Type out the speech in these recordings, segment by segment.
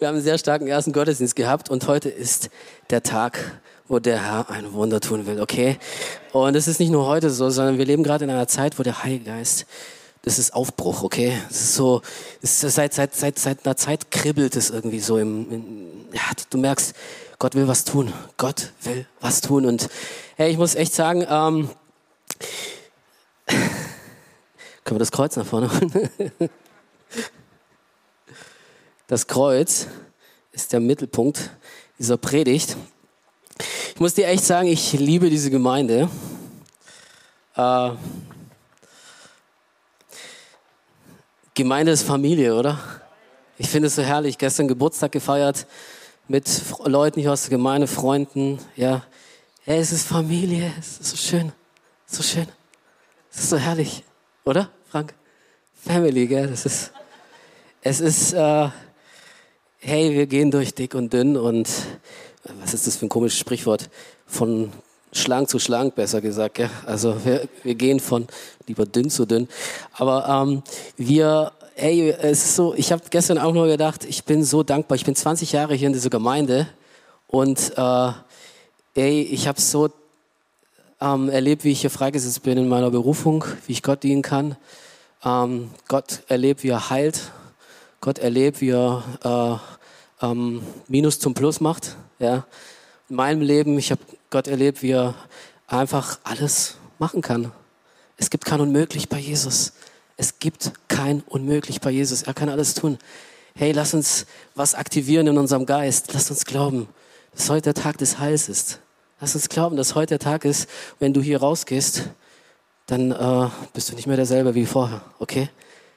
Wir haben einen sehr starken ersten Gottesdienst gehabt und heute ist der Tag, wo der Herr ein Wunder tun will, okay? Und es ist nicht nur heute so, sondern wir leben gerade in einer Zeit, wo der Heilige Geist, das ist Aufbruch, okay? Es ist so, es ist seit, seit, seit, seit einer Zeit kribbelt es irgendwie so im, in, ja, du merkst, Gott will was tun. Gott will was tun. Und hey, ich muss echt sagen, ähm, können wir das Kreuz nach vorne holen? Das Kreuz ist der Mittelpunkt dieser Predigt. Ich muss dir echt sagen, ich liebe diese Gemeinde. Äh, Gemeinde ist Familie, oder? Ich finde es so herrlich. Gestern Geburtstag gefeiert mit Leuten hier aus der Gemeinde, Freunden. Ja, hey, es ist Familie. Es ist so schön, so schön. Es ist so herrlich, oder, Frank? Family, gell? Das ist, es ist. Äh, hey, wir gehen durch dick und dünn und was ist das für ein komisches Sprichwort? Von schlank zu schlank, besser gesagt. Gell? Also wir, wir gehen von lieber dünn zu dünn. Aber ähm, wir, hey, es ist so, ich habe gestern auch nur gedacht, ich bin so dankbar. Ich bin 20 Jahre hier in dieser Gemeinde und äh, ey, ich habe so ähm, erlebt, wie ich hier freigesetzt bin in meiner Berufung, wie ich Gott dienen kann. Ähm, Gott erlebt, wie er heilt Gott erlebt, wie er äh, ähm, Minus zum Plus macht. Ja. In meinem Leben, ich habe Gott erlebt, wie er einfach alles machen kann. Es gibt kein Unmöglich bei Jesus. Es gibt kein Unmöglich bei Jesus. Er kann alles tun. Hey, lass uns was aktivieren in unserem Geist. Lass uns glauben, dass heute der Tag des Heils ist. Lass uns glauben, dass heute der Tag ist, wenn du hier rausgehst, dann äh, bist du nicht mehr derselbe wie vorher, okay?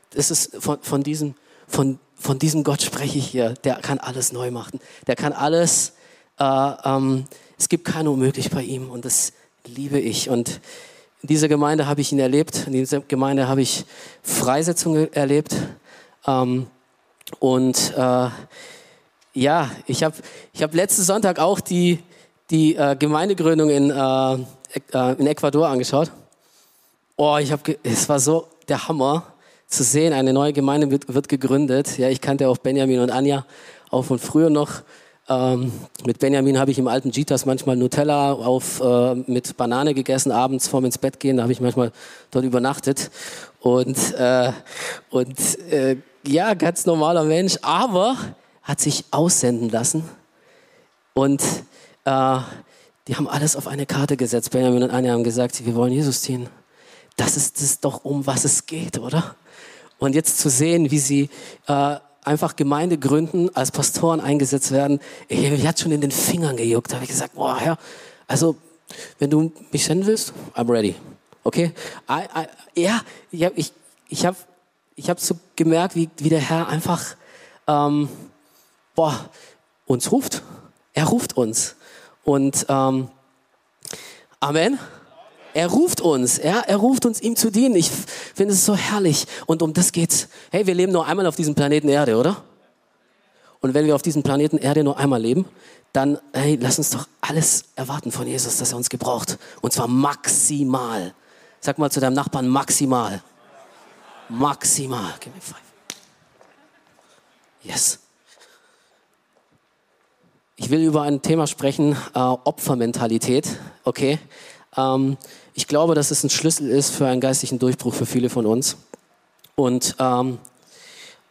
Das ist von, von diesem von, von diesem Gott spreche ich hier. Der kann alles neu machen. Der kann alles, äh, ähm, es gibt kein Unmöglich bei ihm und das liebe ich. Und in dieser Gemeinde habe ich ihn erlebt. In dieser Gemeinde habe ich Freisetzung erlebt. Ähm, und äh, ja, ich habe ich hab letzten Sonntag auch die, die äh, Gemeindegründung in, äh, äh in Ecuador angeschaut. Oh, ich habe, es war so der Hammer zu sehen. Eine neue Gemeinde wird, wird gegründet. Ja, ich kannte auch Benjamin und Anja auch von früher noch. Ähm, mit Benjamin habe ich im alten Gitas manchmal Nutella auf, äh, mit Banane gegessen, abends vorm ins Bett gehen. Da habe ich manchmal dort übernachtet. Und, äh, und äh, ja, ganz normaler Mensch, aber hat sich aussenden lassen. Und äh, die haben alles auf eine Karte gesetzt. Benjamin und Anja haben gesagt, wir wollen Jesus dienen. Das ist es doch, um was es geht, oder? Und jetzt zu sehen, wie sie äh, einfach Gemeinde gründen, als Pastoren eingesetzt werden, ich hat schon in den Fingern gejuckt. Da habe ich gesagt, boah, Herr, also wenn du mich senden willst, I'm ready. Okay? I, I, ja, ich habe ich, ich hab, ich hab so gemerkt, wie, wie der Herr einfach ähm, boah, uns ruft. Er ruft uns. Und ähm, Amen. Er ruft uns, ja, er ruft uns, ihm zu dienen. Ich finde es so herrlich. Und um das geht's. Hey, wir leben nur einmal auf diesem Planeten Erde, oder? Und wenn wir auf diesem Planeten Erde nur einmal leben, dann, hey, lass uns doch alles erwarten von Jesus, dass er uns gebraucht. Und zwar maximal. Sag mal zu deinem Nachbarn maximal. Maximal. Give me five. Yes. Ich will über ein Thema sprechen, äh, Opfermentalität. Okay. Ähm, ich glaube, dass es ein Schlüssel ist für einen geistlichen Durchbruch für viele von uns. Und ähm,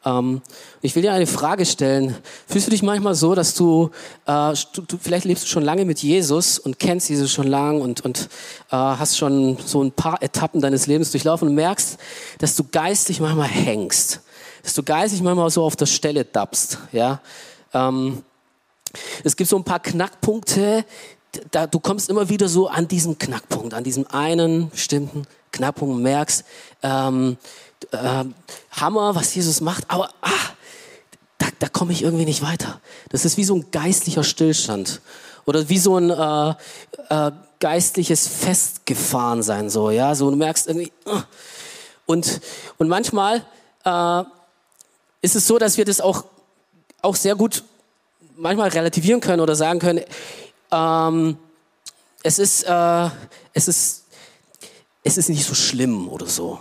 ähm, ich will dir eine Frage stellen. Fühlst du dich manchmal so, dass du, äh, du, vielleicht lebst du schon lange mit Jesus und kennst Jesus schon lang und, und äh, hast schon so ein paar Etappen deines Lebens durchlaufen und merkst, dass du geistlich manchmal hängst, dass du geistlich manchmal so auf der Stelle dappst, ja. Ähm, es gibt so ein paar Knackpunkte, da, du kommst immer wieder so an diesen Knackpunkt, an diesem einen bestimmten Knackpunkt und merkst, ähm, äh, Hammer, was Jesus macht, aber ah, da, da komme ich irgendwie nicht weiter. Das ist wie so ein geistlicher Stillstand oder wie so ein äh, äh, geistliches Festgefahrensein so, ja, so du merkst irgendwie uh. und und manchmal äh, ist es so, dass wir das auch auch sehr gut manchmal relativieren können oder sagen können, ähm, es ist, äh, es ist, es ist nicht so schlimm oder so.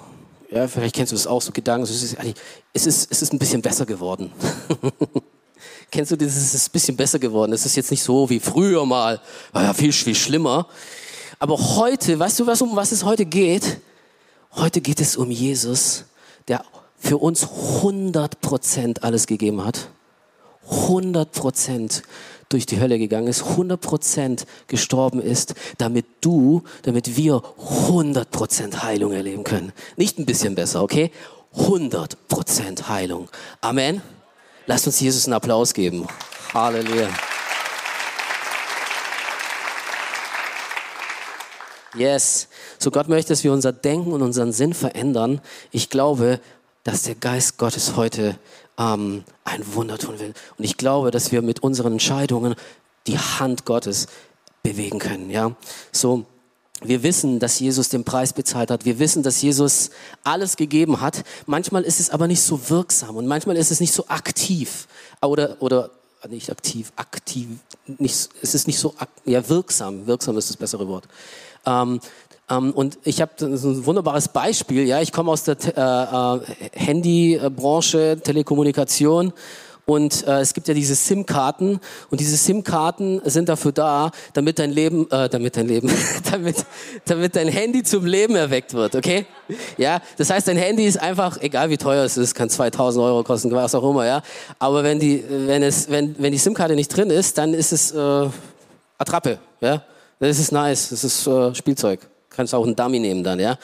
Ja, vielleicht kennst du das auch, so Gedanken. Es ist, es ist, es ist ein bisschen besser geworden. Kennst du das? Es ist ein bisschen besser geworden. Es ist jetzt nicht so wie früher mal. War ja viel, viel schlimmer. Aber heute, weißt du, was, um was es heute geht? Heute geht es um Jesus, der für uns 100% alles gegeben hat. 100% durch die Hölle gegangen ist, 100% gestorben ist, damit du, damit wir 100% Heilung erleben können. Nicht ein bisschen besser, okay? 100% Heilung. Amen. Lasst uns Jesus einen Applaus geben. Halleluja. Yes. So Gott möchte, dass wir unser Denken und unseren Sinn verändern. Ich glaube, dass der Geist Gottes heute ähm, ein Wunder tun will. Und ich glaube, dass wir mit unseren Entscheidungen die Hand Gottes bewegen können. Ja, so. Wir wissen, dass Jesus den Preis bezahlt hat. Wir wissen, dass Jesus alles gegeben hat. Manchmal ist es aber nicht so wirksam und manchmal ist es nicht so aktiv oder oder nicht aktiv, aktiv, nicht, es ist nicht so ja wirksam. Wirksam ist das bessere Wort. Ähm, und ich habe ein wunderbares Beispiel. Ja, ich komme aus der äh, äh, Handybranche, Telekommunikation. Und äh, es gibt ja diese SIM-Karten und diese SIM-Karten sind dafür da, damit dein Leben, äh, damit dein Leben, damit, damit dein Handy zum Leben erweckt wird, okay? Ja, das heißt, dein Handy ist einfach, egal wie teuer es ist, kann 2000 Euro kosten, was auch immer, ja. Aber wenn die, wenn es, wenn, wenn die SIM-Karte nicht drin ist, dann ist es äh, Attrappe, ja. Das ist nice, das ist äh, Spielzeug kannst auch einen Dummy nehmen dann, ja.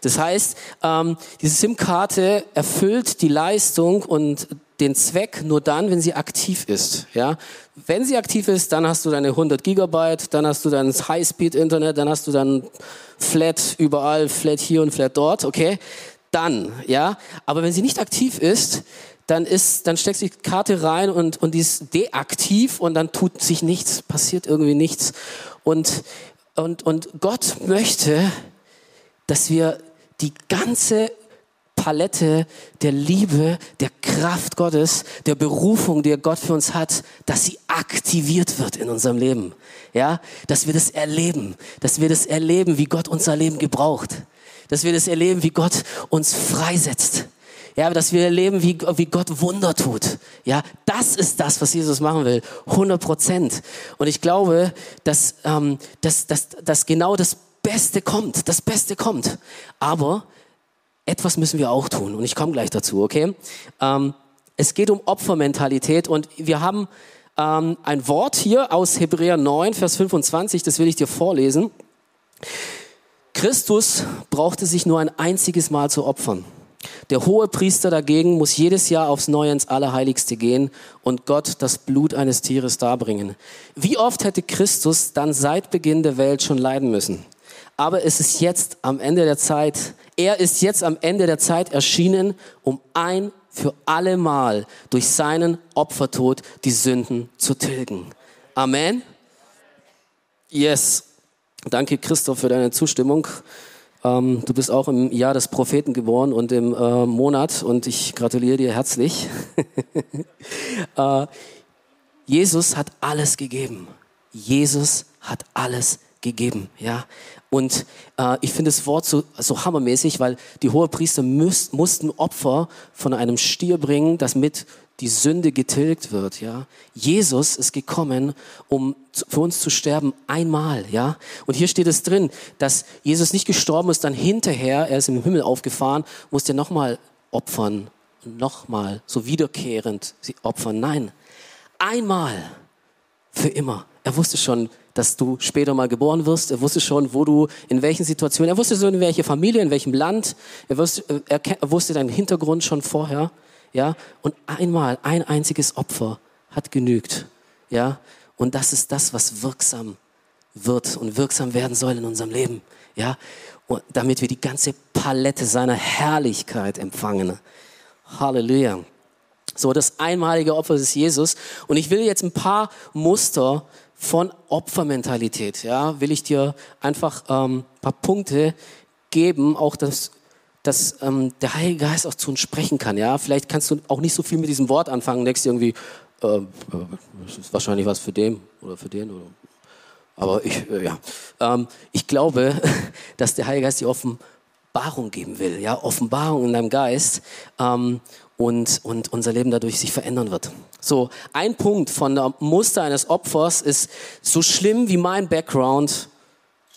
Das heißt, ähm, diese SIM-Karte erfüllt die Leistung und den Zweck nur dann, wenn sie aktiv ist, ja. Wenn sie aktiv ist, dann hast du deine 100 Gigabyte, dann hast du dein High-Speed-Internet, dann hast du dann Flat überall, Flat hier und Flat dort, okay. Dann, ja. Aber wenn sie nicht aktiv ist, dann ist, dann steckst du die Karte rein und, und die ist deaktiv und dann tut sich nichts, passiert irgendwie nichts. Und und, und Gott möchte, dass wir die ganze Palette der Liebe, der Kraft Gottes, der Berufung, die Gott für uns hat, dass sie aktiviert wird in unserem Leben. Ja, dass wir das erleben, dass wir das erleben, wie Gott unser Leben gebraucht, dass wir das erleben, wie Gott uns freisetzt. Ja, dass wir erleben, wie, wie Gott Wunder tut. Ja, das ist das, was Jesus machen will. 100 Prozent. Und ich glaube, dass, ähm, dass, dass, dass genau das Beste kommt. Das Beste kommt. Aber etwas müssen wir auch tun. Und ich komme gleich dazu, okay? Ähm, es geht um Opfermentalität und wir haben ähm, ein Wort hier aus Hebräer 9, Vers 25, das will ich dir vorlesen. Christus brauchte sich nur ein einziges Mal zu opfern. Der hohe Priester dagegen muss jedes Jahr aufs Neue ins Allerheiligste gehen und Gott das Blut eines Tieres darbringen. Wie oft hätte Christus dann seit Beginn der Welt schon leiden müssen? Aber es ist jetzt am Ende der Zeit, er ist jetzt am Ende der Zeit erschienen, um ein für alle Mal durch seinen Opfertod die Sünden zu tilgen. Amen. Yes. Danke, Christoph, für deine Zustimmung. Ähm, du bist auch im Jahr des Propheten geboren und im äh, Monat und ich gratuliere dir herzlich. äh, Jesus hat alles gegeben. Jesus hat alles gegeben, ja. Und äh, ich finde das Wort so, so hammermäßig, weil die Hohepriester müß, mussten Opfer von einem Stier bringen, das mit die Sünde getilgt wird, ja. Jesus ist gekommen, um für uns zu sterben einmal, ja. Und hier steht es drin, dass Jesus nicht gestorben ist, dann hinterher, er ist im Himmel aufgefahren, musste nochmal opfern, nochmal, so wiederkehrend sie opfern. Nein, einmal, für immer. Er wusste schon, dass du später mal geboren wirst. Er wusste schon, wo du, in welchen Situationen. Er wusste schon, in welcher Familie, in welchem Land. Er wusste, er, er wusste deinen Hintergrund schon vorher ja, und einmal, ein einziges Opfer hat genügt, ja, und das ist das, was wirksam wird und wirksam werden soll in unserem Leben, ja, und damit wir die ganze Palette seiner Herrlichkeit empfangen. Halleluja. So, das einmalige Opfer ist Jesus. Und ich will jetzt ein paar Muster von Opfermentalität, ja, will ich dir einfach ähm, paar Punkte geben, auch das dass ähm, der Heilige Geist auch zu uns sprechen kann. Ja, vielleicht kannst du auch nicht so viel mit diesem Wort anfangen. Denkst irgendwie, äh, das ist wahrscheinlich was für den oder für den oder. Aber ich, äh, ja, ähm, ich glaube, dass der Heilige Geist dir offen Offenbarung geben will, ja, Offenbarung in deinem Geist ähm, und, und unser Leben dadurch sich verändern wird. So, ein Punkt von der Muster eines Opfers ist so schlimm wie mein Background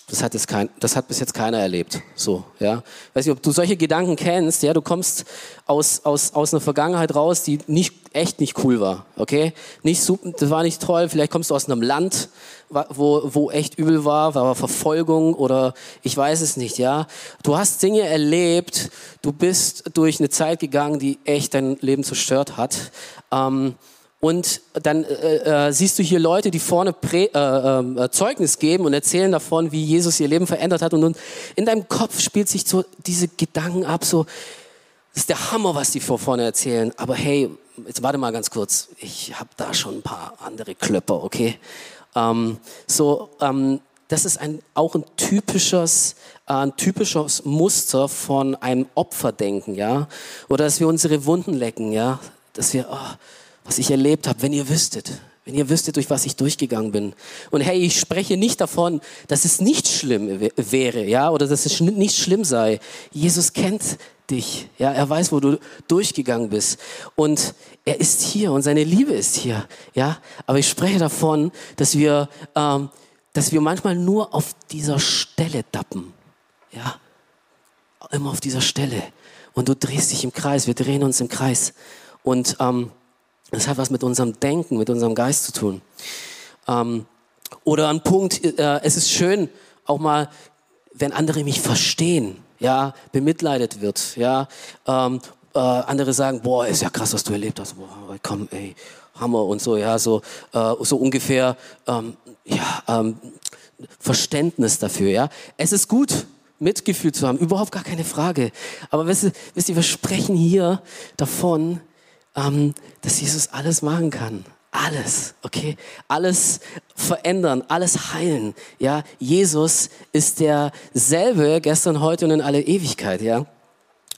das hat, jetzt kein, das hat bis jetzt keiner erlebt. So, ja. Weiß nicht, ob du solche Gedanken kennst. Ja, du kommst aus, aus, aus einer Vergangenheit raus, die nicht, echt nicht cool war. Okay? Nicht super, das war nicht toll. Vielleicht kommst du aus einem Land, wo, wo echt übel war, war Verfolgung oder ich weiß es nicht, ja. Du hast Dinge erlebt, du bist durch eine Zeit gegangen, die echt dein Leben zerstört hat. Ähm, und dann äh, äh, siehst du hier Leute, die vorne Prä, äh, äh, Zeugnis geben und erzählen davon, wie Jesus ihr Leben verändert hat. Und nun in deinem Kopf spielt sich so diese Gedanken ab, so, das ist der Hammer, was die vor vorne erzählen. Aber hey, jetzt warte mal ganz kurz. Ich habe da schon ein paar andere Klöpper, okay? Ähm, so, ähm, das ist ein, auch ein typisches, äh, ein typisches Muster von einem Opferdenken, ja? Oder dass wir unsere Wunden lecken, ja? Dass wir, oh, was ich erlebt habe, wenn ihr wüsstet, wenn ihr wüsstet, durch was ich durchgegangen bin. Und hey, ich spreche nicht davon, dass es nicht schlimm wäre, ja, oder dass es nicht schlimm sei. Jesus kennt dich, ja, er weiß, wo du durchgegangen bist. Und er ist hier und seine Liebe ist hier, ja. Aber ich spreche davon, dass wir, ähm, dass wir manchmal nur auf dieser Stelle dappen, ja. Immer auf dieser Stelle. Und du drehst dich im Kreis, wir drehen uns im Kreis. Und, ähm, das hat was mit unserem Denken, mit unserem Geist zu tun. Ähm, oder ein Punkt, äh, es ist schön, auch mal, wenn andere mich verstehen, ja, bemitleidet wird, ja, ähm, äh, andere sagen, boah, ist ja krass, was du erlebt hast, boah, komm, ey, Hammer und so, ja, so, äh, so ungefähr, ähm, ja, ähm, Verständnis dafür, ja. Es ist gut, Mitgefühl zu haben, überhaupt gar keine Frage. Aber wisst wisst ihr wir sprechen hier davon, ähm, dass Jesus alles machen kann. Alles, okay? Alles verändern, alles heilen. Ja, Jesus ist derselbe gestern, heute und in alle Ewigkeit, ja?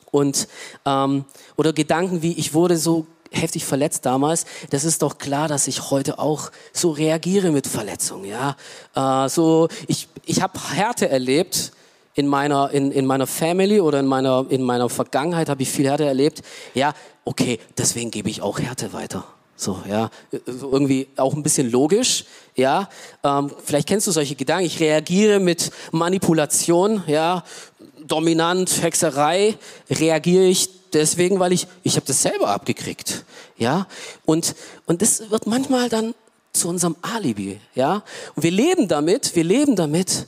Und, ähm, oder Gedanken wie, ich wurde so heftig verletzt damals, das ist doch klar, dass ich heute auch so reagiere mit Verletzungen, ja? Äh, so, ich, ich habe Härte erlebt, in meiner, in, in meiner Family oder in meiner, in meiner Vergangenheit habe ich viel Härte erlebt. Ja, okay, deswegen gebe ich auch Härte weiter. So, ja, irgendwie auch ein bisschen logisch, ja. Ähm, vielleicht kennst du solche Gedanken. Ich reagiere mit Manipulation, ja, dominant, Hexerei, reagiere ich deswegen, weil ich, ich habe das selber abgekriegt, ja. Und, und das wird manchmal dann zu unserem Alibi, ja. Und wir leben damit, wir leben damit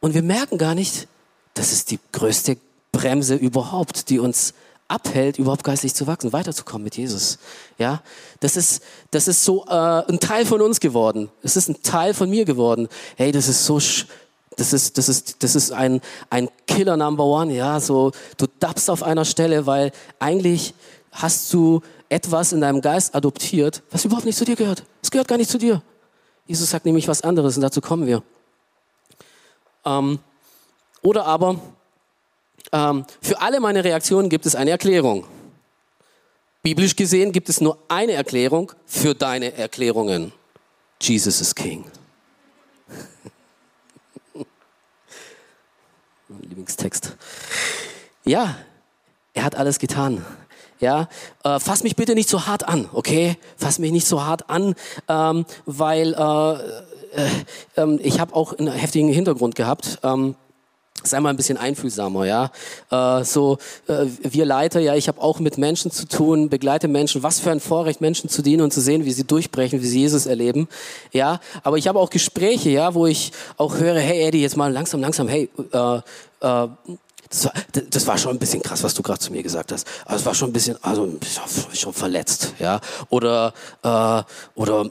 und wir merken gar nicht, das ist die größte Bremse überhaupt, die uns abhält, überhaupt geistlich zu wachsen, weiterzukommen mit Jesus. Ja, das ist, das ist so äh, ein Teil von uns geworden. Es ist ein Teil von mir geworden. Hey, das ist so, das ist, das ist, das ist ein, ein Killer Number One. Ja, so du dappst auf einer Stelle, weil eigentlich hast du etwas in deinem Geist adoptiert, was überhaupt nicht zu dir gehört. Es gehört gar nicht zu dir. Jesus sagt nämlich was anderes und dazu kommen wir. Ähm, oder aber, ähm, für alle meine Reaktionen gibt es eine Erklärung. Biblisch gesehen gibt es nur eine Erklärung für deine Erklärungen. Jesus is King. mein Lieblingstext. Ja, er hat alles getan. Ja, äh, fass mich bitte nicht so hart an, okay? Fass mich nicht so hart an, ähm, weil äh, äh, ähm, ich habe auch einen heftigen Hintergrund gehabt. Ähm, sei mal ein bisschen einfühlsamer, ja. Äh, so äh, wir Leiter, ja, ich habe auch mit Menschen zu tun, begleite Menschen. Was für ein Vorrecht, Menschen zu dienen und zu sehen, wie sie durchbrechen, wie sie Jesus erleben, ja. Aber ich habe auch Gespräche, ja, wo ich auch höre, hey Eddie, jetzt mal langsam, langsam, hey. Äh, äh, das war, das war schon ein bisschen krass, was du gerade zu mir gesagt hast. Also es war schon ein bisschen, also schon verletzt, ja. Oder äh, oder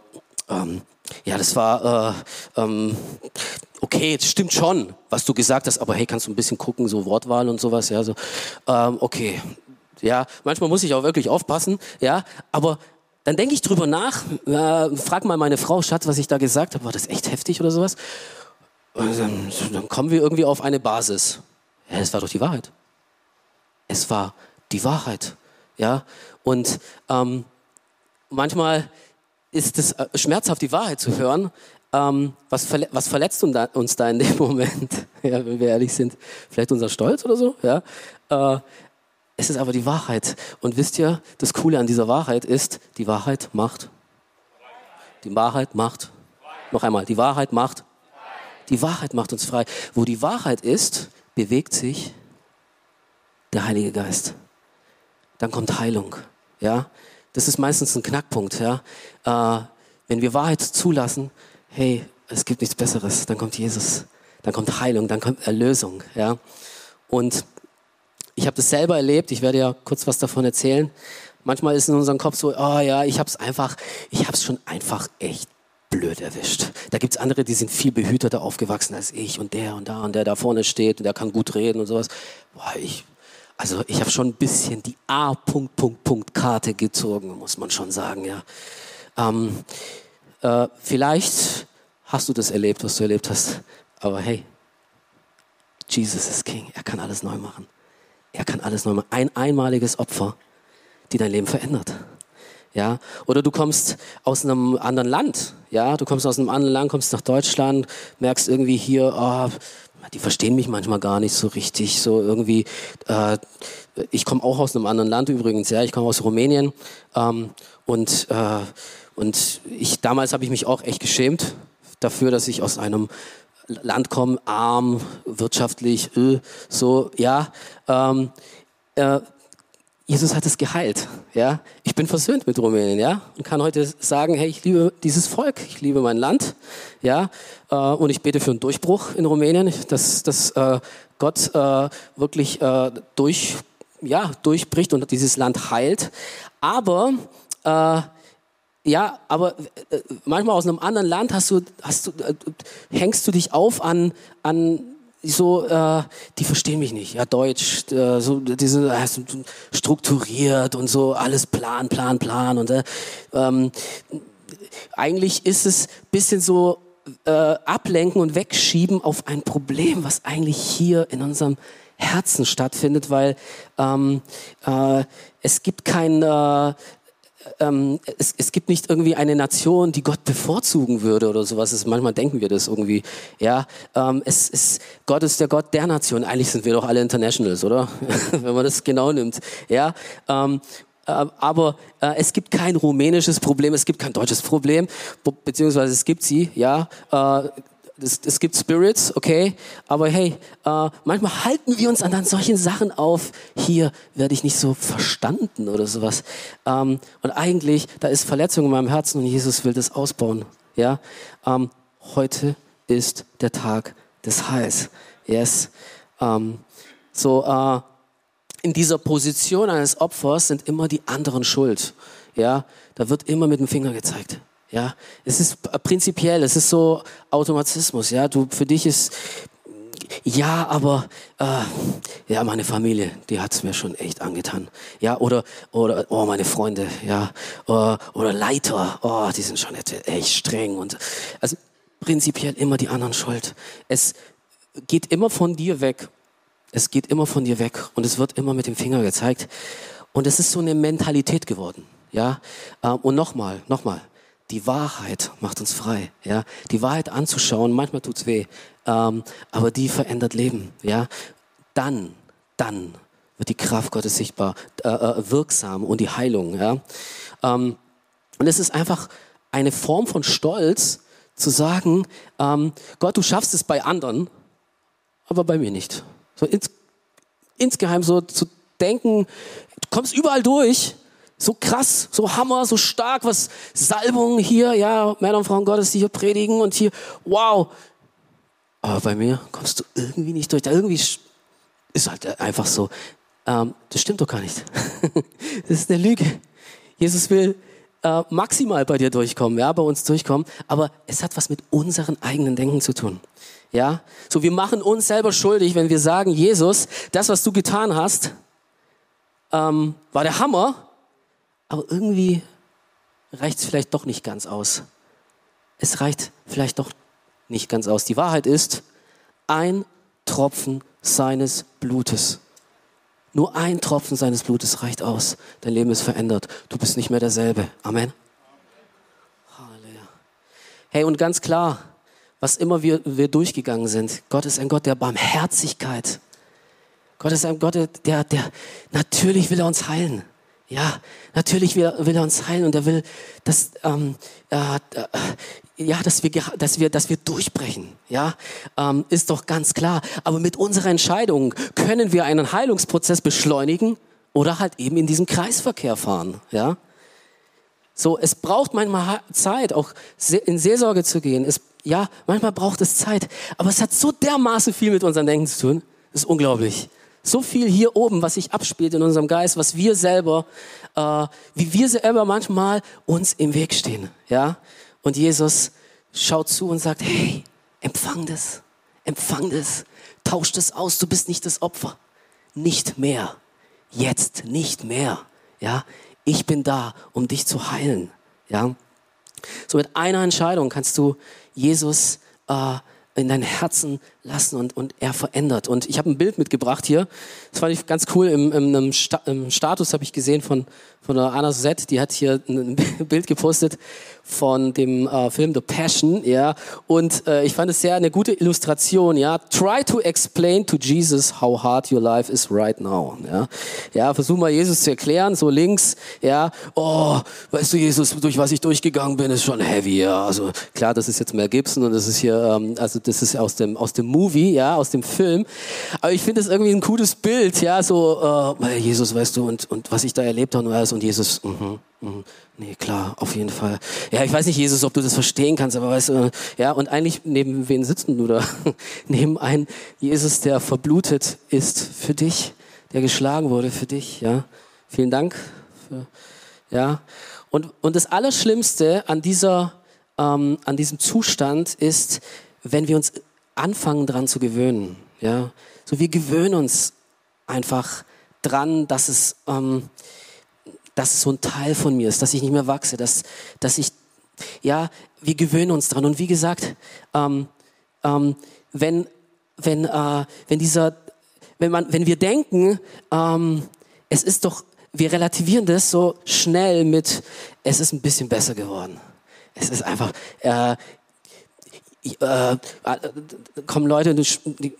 ähm, ja, das war äh, ähm, okay, es stimmt schon, was du gesagt hast, aber hey, kannst du ein bisschen gucken, so Wortwahl und sowas, ja, so, ähm, okay, ja, manchmal muss ich auch wirklich aufpassen, ja, aber dann denke ich drüber nach, äh, frag mal meine Frau, Schatz, was ich da gesagt habe, war das echt heftig oder sowas? Und dann, dann kommen wir irgendwie auf eine Basis. Ja, es war doch die Wahrheit. Es war die Wahrheit, ja, und ähm, manchmal ist es äh, schmerzhaft, die Wahrheit zu hören, ähm, was, verle was verletzt uns da in dem Moment? ja, wenn wir ehrlich sind, vielleicht unser Stolz oder so. Ja, äh, es ist aber die Wahrheit. Und wisst ihr, das Coole an dieser Wahrheit ist, die Wahrheit macht. Die Wahrheit macht. Noch einmal, die Wahrheit macht. Die Wahrheit macht uns frei. Wo die Wahrheit ist, bewegt sich der Heilige Geist. Dann kommt Heilung. Ja, das ist meistens ein Knackpunkt. Ja, äh, wenn wir Wahrheit zulassen, hey, es gibt nichts Besseres. Dann kommt Jesus, dann kommt Heilung, dann kommt Erlösung. Ja, und ich habe das selber erlebt. Ich werde ja kurz was davon erzählen. Manchmal ist in unserem Kopf so, oh ja, ich habe es einfach, ich habe es schon einfach echt blöd erwischt. Da gibt's andere, die sind viel behüteter aufgewachsen als ich und der und da und der da vorne steht und der kann gut reden und sowas. Boah, ich, also ich habe schon ein bisschen die A. Punkt, Punkt, Punkt Karte gezogen, muss man schon sagen, ja. Ähm, äh, vielleicht hast du das erlebt, was du erlebt hast, aber hey, Jesus ist King, er kann alles neu machen. Er kann alles neu machen. Ein einmaliges Opfer, die dein Leben verändert. Ja, oder du kommst aus einem anderen Land, ja, du kommst aus einem anderen Land, kommst nach Deutschland, merkst irgendwie hier, oh, die verstehen mich manchmal gar nicht so richtig, so irgendwie, äh, ich komme auch aus einem anderen Land übrigens, ja, ich komme aus Rumänien ähm, und, äh, und ich, damals habe ich mich auch echt geschämt dafür, dass ich aus einem Land komme, arm, wirtschaftlich, äh, so, ja, ähm, äh, Jesus hat es geheilt, ja. Ich bin versöhnt mit Rumänien, ja, und kann heute sagen, hey, ich liebe dieses Volk, ich liebe mein Land, ja, äh, und ich bete für einen Durchbruch in Rumänien, dass, dass äh, Gott äh, wirklich äh, durch, ja, durchbricht und dieses Land heilt. Aber ja, aber äh, manchmal aus einem anderen Land hast du, hast du, hängst du dich auf an, an so, äh, die verstehen mich nicht. Ja, Deutsch, äh, so diese äh, strukturiert und so alles Plan, Plan, Plan und äh, ähm, eigentlich ist es bisschen so äh, ablenken und wegschieben auf ein Problem, was eigentlich hier in unserem Herzen stattfindet, weil ähm, äh, es gibt kein äh, ähm, es, es gibt nicht irgendwie eine Nation, die Gott bevorzugen würde oder sowas. Es, manchmal denken wir das irgendwie. Ja, ähm, es ist Gott ist der Gott der Nation. Eigentlich sind wir doch alle Internationals, oder? Wenn man das genau nimmt. Ja. Ähm, äh, aber äh, es gibt kein rumänisches Problem, es gibt kein deutsches Problem, beziehungsweise es gibt sie, ja. Äh, es, gibt Spirits, okay, aber hey, äh, manchmal halten wir uns an dann solchen Sachen auf. Hier werde ich nicht so verstanden oder sowas. Ähm, und eigentlich, da ist Verletzung in meinem Herzen und Jesus will das ausbauen. Ja, ähm, heute ist der Tag des Heils. Yes. Ähm, so äh, in dieser Position eines Opfers sind immer die anderen schuld. Ja, da wird immer mit dem Finger gezeigt. Ja, es ist prinzipiell, es ist so Automatismus. Ja, du für dich ist ja, aber äh, ja, meine Familie, die hat's mir schon echt angetan. Ja, oder oder oh meine Freunde, ja, oder, oder Leiter, oh, die sind schon echt streng und also prinzipiell immer die anderen schuld. Es geht immer von dir weg. Es geht immer von dir weg und es wird immer mit dem Finger gezeigt und es ist so eine Mentalität geworden. Ja, ähm, und nochmal, nochmal die Wahrheit macht uns frei, ja. Die Wahrheit anzuschauen, manchmal tut's weh, ähm, aber die verändert Leben, ja. Dann, dann wird die Kraft Gottes sichtbar, äh, äh, wirksam und die Heilung, ja. Ähm, und es ist einfach eine Form von Stolz, zu sagen, ähm, Gott, du schaffst es bei anderen, aber bei mir nicht. So ins, insgeheim so zu denken, du kommst überall durch, so krass, so Hammer, so stark, was Salbung hier, ja, Männer und Frauen Gottes, die hier predigen und hier, wow. Aber bei mir kommst du irgendwie nicht durch. Da irgendwie ist halt einfach so. Ähm, das stimmt doch gar nicht. das ist eine Lüge. Jesus will äh, maximal bei dir durchkommen, ja, bei uns durchkommen, aber es hat was mit unseren eigenen Denken zu tun. Ja, so wir machen uns selber schuldig, wenn wir sagen, Jesus, das, was du getan hast, ähm, war der Hammer, aber irgendwie reicht es vielleicht doch nicht ganz aus. Es reicht vielleicht doch nicht ganz aus. Die Wahrheit ist, ein Tropfen seines Blutes. Nur ein Tropfen seines Blutes reicht aus. Dein Leben ist verändert. Du bist nicht mehr derselbe. Amen. Halleluja. Hey, und ganz klar, was immer wir, wir durchgegangen sind, Gott ist ein Gott der Barmherzigkeit. Gott ist ein Gott, der, der, natürlich will er uns heilen. Ja, natürlich will, will er uns heilen und er will, dass, ähm, äh, äh, ja, dass wir, dass wir, dass wir durchbrechen. Ja, ähm, ist doch ganz klar. Aber mit unserer Entscheidung können wir einen Heilungsprozess beschleunigen oder halt eben in diesem Kreisverkehr fahren. Ja, so, es braucht manchmal Zeit, auch in Seelsorge zu gehen. Es, ja, manchmal braucht es Zeit. Aber es hat so dermaßen viel mit unserem Denken zu tun. Das ist unglaublich so viel hier oben, was sich abspielt in unserem Geist, was wir selber, äh, wie wir selber manchmal uns im Weg stehen. Ja? Und Jesus schaut zu und sagt, hey, empfang das, empfang das, tausch das aus, du bist nicht das Opfer. Nicht mehr. Jetzt nicht mehr. Ja? Ich bin da, um dich zu heilen. Ja? So mit einer Entscheidung kannst du Jesus äh, in dein Herzen lassen und, und er verändert. Und ich habe ein Bild mitgebracht hier. Das fand ich ganz cool. Im, im, im, Sta im Status habe ich gesehen von, von der Anna Z. Die hat hier ein Bild gepostet von dem äh, Film The Passion, ja. Und äh, ich fand es sehr eine gute Illustration, ja. Try to explain to Jesus how hard your life is right now, ja. Ja, versuch mal Jesus zu erklären, so links, ja. Oh, weißt du, Jesus, durch was ich durchgegangen bin, ist schon heavy, ja. Also klar, das ist jetzt Mel Gibson und das ist hier, ähm, also das ist aus dem aus dem Movie, ja, aus dem Film. Aber ich finde es irgendwie ein cooles Bild, ja, so äh, Jesus, weißt du, und und was ich da erlebt habe und alles und Jesus. Mhm. Mhm. Nee, klar, auf jeden Fall. Ja, ich weiß nicht, Jesus, ob du das verstehen kannst, aber weißt du, ja, und eigentlich neben wen sitzt du da? neben einen Jesus, der verblutet ist für dich, der geschlagen wurde für dich, ja. Vielen Dank. Für, ja. Und, und das Allerschlimmste an dieser, ähm, an diesem Zustand ist, wenn wir uns anfangen dran zu gewöhnen, ja. So, wir gewöhnen uns einfach dran, dass es, ähm, dass es so ein Teil von mir ist, dass ich nicht mehr wachse, dass, dass ich, ja, wir gewöhnen uns dran. Und wie gesagt, ähm, ähm, wenn, wenn, äh, wenn dieser, wenn man, wenn wir denken, ähm, es ist doch, wir relativieren das so schnell mit, es ist ein bisschen besser geworden. Es ist einfach, äh, äh, kommen Leute, die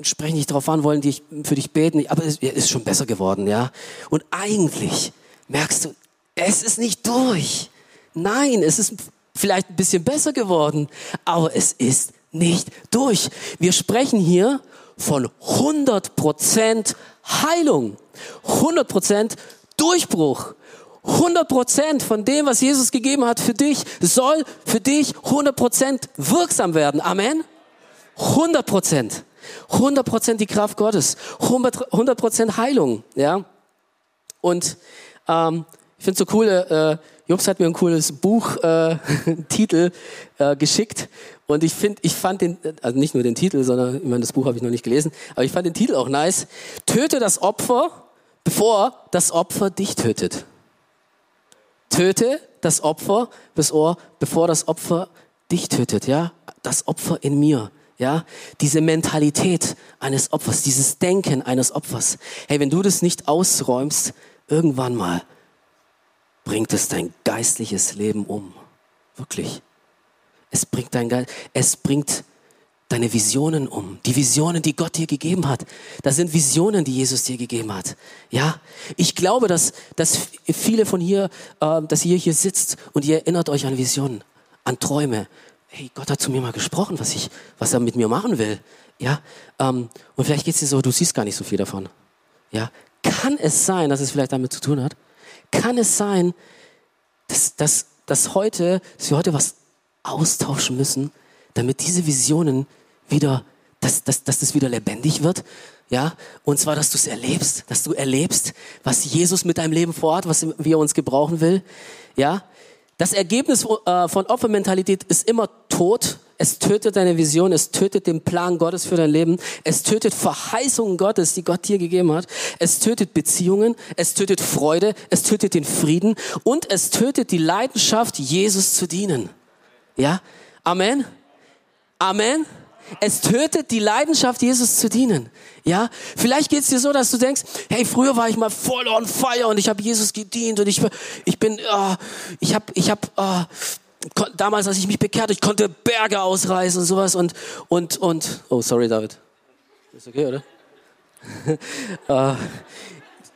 sprechen nicht darauf an, wollen die für dich beten, aber es ist schon besser geworden, ja. Und eigentlich merkst du, es ist nicht durch. Nein, es ist vielleicht ein bisschen besser geworden, aber es ist nicht durch. Wir sprechen hier von 100% Heilung, 100% Durchbruch. 100% von dem, was Jesus gegeben hat für dich, soll für dich 100% wirksam werden. Amen? 100%. 100% die Kraft Gottes. 100%, Heilung. Ja? Und ähm, ich finde so cool, äh, Jobs hat mir ein cooles Buch, äh, äh, geschickt und ich finde, ich fand den, also nicht nur den Titel, sondern, ich meine, das Buch habe ich noch nicht gelesen, aber ich fand den Titel auch nice. Töte das Opfer, bevor das Opfer dich tötet. Töte das Opfer, bevor das Opfer dich tötet, ja? Das Opfer in mir. Ja, diese Mentalität eines Opfers, dieses Denken eines Opfers. Hey, wenn du das nicht ausräumst, irgendwann mal, bringt es dein geistliches Leben um. Wirklich. Es bringt dein Geist, es bringt deine Visionen um. Die Visionen, die Gott dir gegeben hat. Das sind Visionen, die Jesus dir gegeben hat. Ja. Ich glaube, dass, dass viele von hier, äh, dass ihr hier sitzt und ihr erinnert euch an Visionen, an Träume. Hey, Gott hat zu mir mal gesprochen, was ich, was er mit mir machen will. Ja. Ähm, und vielleicht geht es dir so, du siehst gar nicht so viel davon. Ja. Kann es sein, dass es vielleicht damit zu tun hat? Kann es sein, dass, dass, dass, heute, dass wir heute was austauschen müssen, damit diese Visionen wieder, dass, dass, dass das wieder lebendig wird. Ja, und zwar, dass du es erlebst, dass du erlebst, was Jesus mit deinem Leben vorhat, was er uns gebrauchen will. Ja, das Ergebnis äh, von Opfermentalität ist immer Tod, es tötet deine Vision, es tötet den Plan Gottes für dein Leben, es tötet Verheißungen Gottes, die Gott dir gegeben hat, es tötet Beziehungen, es tötet Freude, es tötet den Frieden und es tötet die Leidenschaft, Jesus zu dienen. Ja? Amen? Amen? Es tötet die Leidenschaft, Jesus zu dienen. Ja, vielleicht geht's dir so, dass du denkst, hey, früher war ich mal voll on fire und ich habe Jesus gedient und ich, ich bin, uh, ich habe, ich habe, uh, damals, als ich mich bekehrt, ich konnte Berge ausreißen und sowas und, und, und, oh, sorry, David. Ist okay, oder? uh,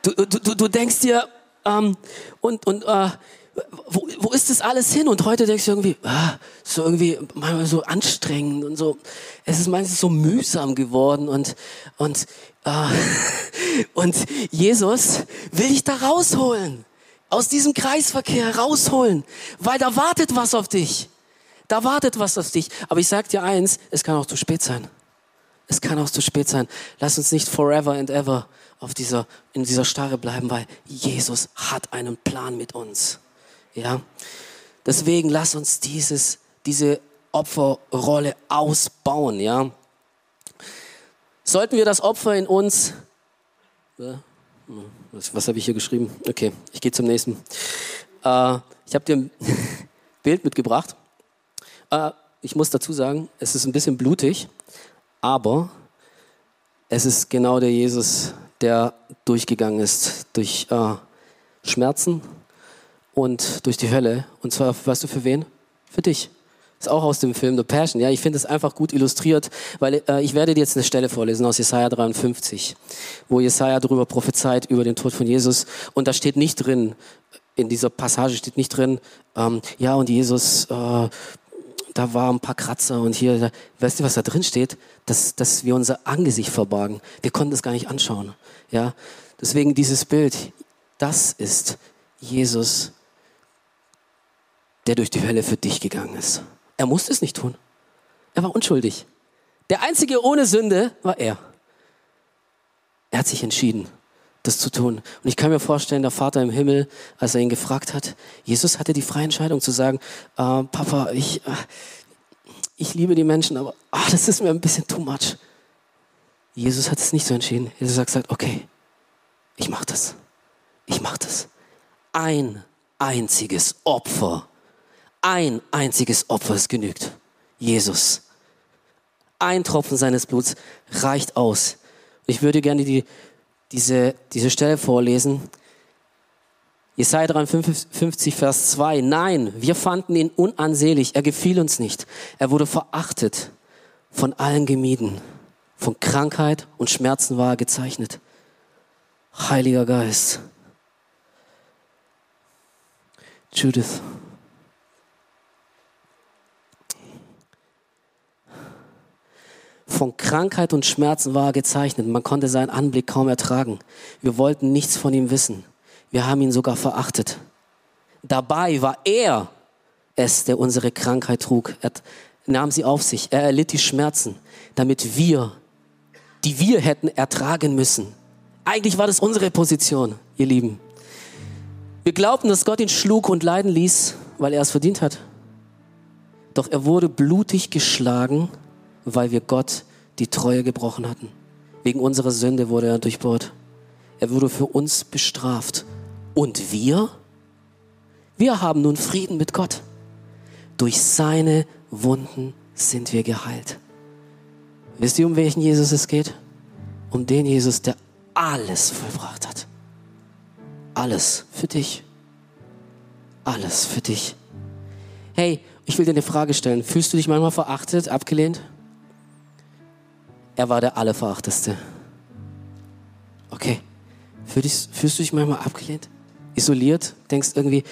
du, du, du denkst dir, ähm, und, und, uh, wo, wo ist das alles hin? Und heute denkst du irgendwie, ah, so irgendwie manchmal so anstrengend und so. Es ist meistens so mühsam geworden und und äh, und Jesus will dich da rausholen, aus diesem Kreisverkehr rausholen, weil da wartet was auf dich. Da wartet was auf dich. Aber ich sag dir eins: Es kann auch zu spät sein. Es kann auch zu spät sein. Lass uns nicht forever and ever auf dieser, in dieser Starre bleiben, weil Jesus hat einen Plan mit uns. Ja? Deswegen lass uns dieses, diese Opferrolle ausbauen. Ja? Sollten wir das Opfer in uns. Was, was habe ich hier geschrieben? Okay, ich gehe zum nächsten. Äh, ich habe dir ein Bild mitgebracht. Äh, ich muss dazu sagen, es ist ein bisschen blutig, aber es ist genau der Jesus, der durchgegangen ist durch äh, Schmerzen, und durch die Hölle. Und zwar, weißt du, für wen? Für dich. Ist auch aus dem Film The Passion. Ja, ich finde es einfach gut illustriert, weil äh, ich werde dir jetzt eine Stelle vorlesen aus Jesaja 53, wo Jesaja darüber prophezeit, über den Tod von Jesus. Und da steht nicht drin, in dieser Passage steht nicht drin, ähm, ja, und Jesus, äh, da waren ein paar Kratzer und hier, weißt du, was da drin steht? Dass, dass wir unser Angesicht verbargen. Wir konnten das gar nicht anschauen. Ja, deswegen dieses Bild, das ist Jesus der durch die Hölle für dich gegangen ist. Er musste es nicht tun. Er war unschuldig. Der Einzige ohne Sünde war er. Er hat sich entschieden, das zu tun. Und ich kann mir vorstellen, der Vater im Himmel, als er ihn gefragt hat, Jesus hatte die freie Entscheidung zu sagen, äh, Papa, ich, äh, ich liebe die Menschen, aber oh, das ist mir ein bisschen too much. Jesus hat es nicht so entschieden. Jesus hat gesagt, okay, ich mach das. Ich mach das. Ein einziges Opfer ein einziges Opfer ist genügt. Jesus. Ein Tropfen seines Bluts reicht aus. Ich würde gerne die, diese, diese Stelle vorlesen. Jesaja 53, Vers 2. Nein, wir fanden ihn unansehlich. Er gefiel uns nicht. Er wurde verachtet, von allen gemieden. Von Krankheit und Schmerzen war er gezeichnet. Heiliger Geist. Judith. Von Krankheit und Schmerzen war er gezeichnet. Man konnte seinen Anblick kaum ertragen. Wir wollten nichts von ihm wissen. Wir haben ihn sogar verachtet. Dabei war er es, der unsere Krankheit trug. Er nahm sie auf sich. Er erlitt die Schmerzen, damit wir, die wir hätten ertragen müssen. Eigentlich war das unsere Position, ihr Lieben. Wir glaubten, dass Gott ihn schlug und leiden ließ, weil er es verdient hat. Doch er wurde blutig geschlagen weil wir Gott die Treue gebrochen hatten. Wegen unserer Sünde wurde er durchbohrt. Er wurde für uns bestraft. Und wir? Wir haben nun Frieden mit Gott. Durch seine Wunden sind wir geheilt. Wisst ihr, um welchen Jesus es geht? Um den Jesus, der alles vollbracht hat. Alles für dich. Alles für dich. Hey, ich will dir eine Frage stellen. Fühlst du dich manchmal verachtet, abgelehnt? Er war der Allerverachteste. Okay. Fühlst, fühlst du dich manchmal abgelehnt? Isoliert? Denkst irgendwie,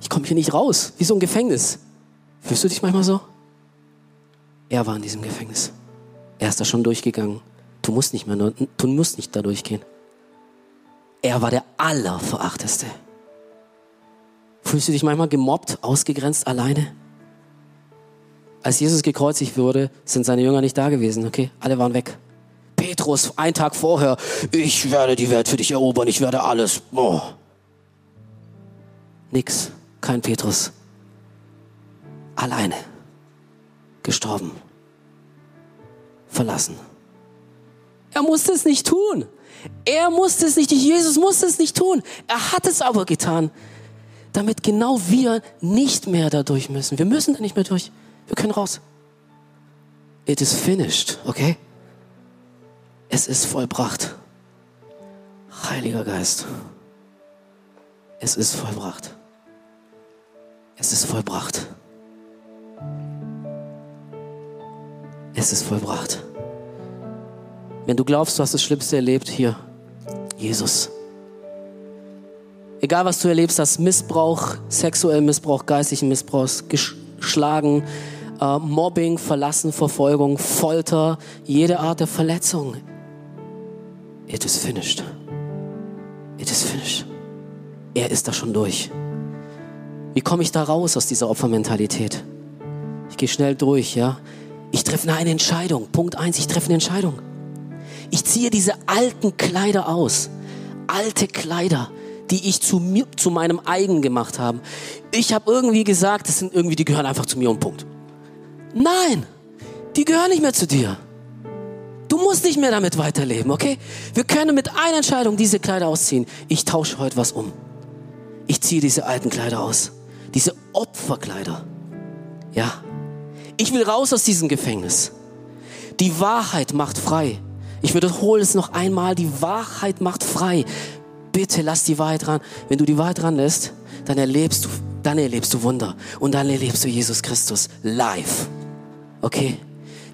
ich komme hier nicht raus, wie so ein Gefängnis. Fühlst du dich manchmal so? Er war in diesem Gefängnis. Er ist da schon durchgegangen. Du musst nicht mehr, du musst nicht da durchgehen. Er war der Allerverachteste. Fühlst du dich manchmal gemobbt, ausgegrenzt, alleine? Als Jesus gekreuzigt wurde, sind seine Jünger nicht da gewesen, okay? Alle waren weg. Petrus, ein Tag vorher, ich werde die Welt für dich erobern, ich werde alles. Oh. Nix, kein Petrus. Alleine. Gestorben. Verlassen. Er musste es nicht tun. Er musste es nicht, Jesus musste es nicht tun. Er hat es aber getan, damit genau wir nicht mehr dadurch müssen. Wir müssen da nicht mehr durch. Wir können raus. It is finished, okay? Es ist vollbracht. Heiliger Geist. Es ist vollbracht. Es ist vollbracht. Es ist vollbracht. Wenn du glaubst, du hast das Schlimmste erlebt, hier, Jesus. Egal, was du erlebst hast, Missbrauch, sexuellen Missbrauch, geistigen Missbrauch, geschlagen, äh, Mobbing, Verlassen, Verfolgung, Folter, jede Art der Verletzung. It is finished. It is finished. Er ist da schon durch. Wie komme ich da raus aus dieser Opfermentalität? Ich gehe schnell durch, ja. Ich treffe eine Entscheidung. Punkt eins, ich treffe eine Entscheidung. Ich ziehe diese alten Kleider aus. Alte Kleider, die ich zu, mir, zu meinem eigen gemacht habe. Ich habe irgendwie gesagt, das sind irgendwie, die gehören einfach zu mir und Punkt. Nein, die gehören nicht mehr zu dir. Du musst nicht mehr damit weiterleben, okay? Wir können mit einer Entscheidung diese Kleider ausziehen. Ich tausche heute was um. Ich ziehe diese alten Kleider aus. Diese Opferkleider. Ja. Ich will raus aus diesem Gefängnis. Die Wahrheit macht frei. Ich wiederhole es noch einmal, die Wahrheit macht frei. Bitte lass die Wahrheit ran. Wenn du die Wahrheit ran lässt, dann erlebst du, dann erlebst du Wunder und dann erlebst du Jesus Christus live. Okay?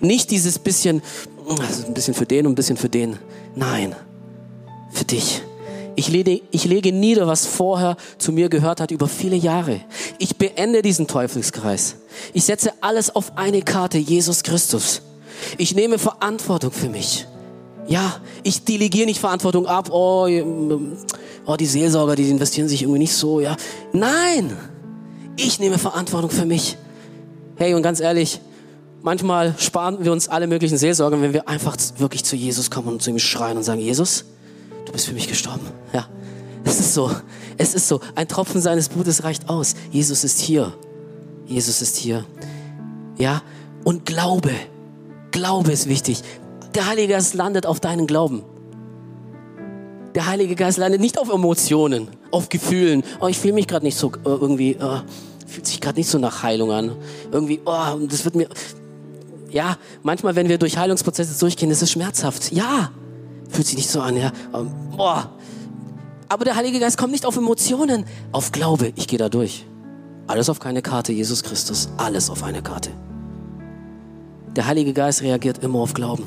Nicht dieses bisschen, also ein bisschen für den und ein bisschen für den. Nein, für dich. Ich lege, ich lege nieder, was vorher zu mir gehört hat über viele Jahre. Ich beende diesen Teufelskreis. Ich setze alles auf eine Karte, Jesus Christus. Ich nehme Verantwortung für mich. Ja, ich delegiere nicht Verantwortung ab. Oh, oh, die Seelsorger, die investieren sich irgendwie nicht so. Ja, nein, ich nehme Verantwortung für mich. Hey, und ganz ehrlich, manchmal sparen wir uns alle möglichen Seelsorger, wenn wir einfach wirklich zu Jesus kommen und zu ihm schreien und sagen, Jesus, du bist für mich gestorben. Ja, es ist so. Es ist so. Ein Tropfen seines Blutes reicht aus. Jesus ist hier. Jesus ist hier. Ja, und Glaube. Glaube ist wichtig. Der Heilige Geist landet auf deinen Glauben. Der Heilige Geist landet nicht auf Emotionen, auf Gefühlen. Oh, ich fühle mich gerade nicht so äh, irgendwie, äh, fühlt sich gerade nicht so nach Heilung an. Irgendwie, oh, das wird mir. Ja, manchmal, wenn wir durch Heilungsprozesse durchgehen, ist es schmerzhaft. Ja, fühlt sich nicht so an, ja. Boah. Aber der Heilige Geist kommt nicht auf Emotionen, auf Glaube. Ich gehe da durch. Alles auf keine Karte, Jesus Christus. Alles auf eine Karte. Der Heilige Geist reagiert immer auf Glauben.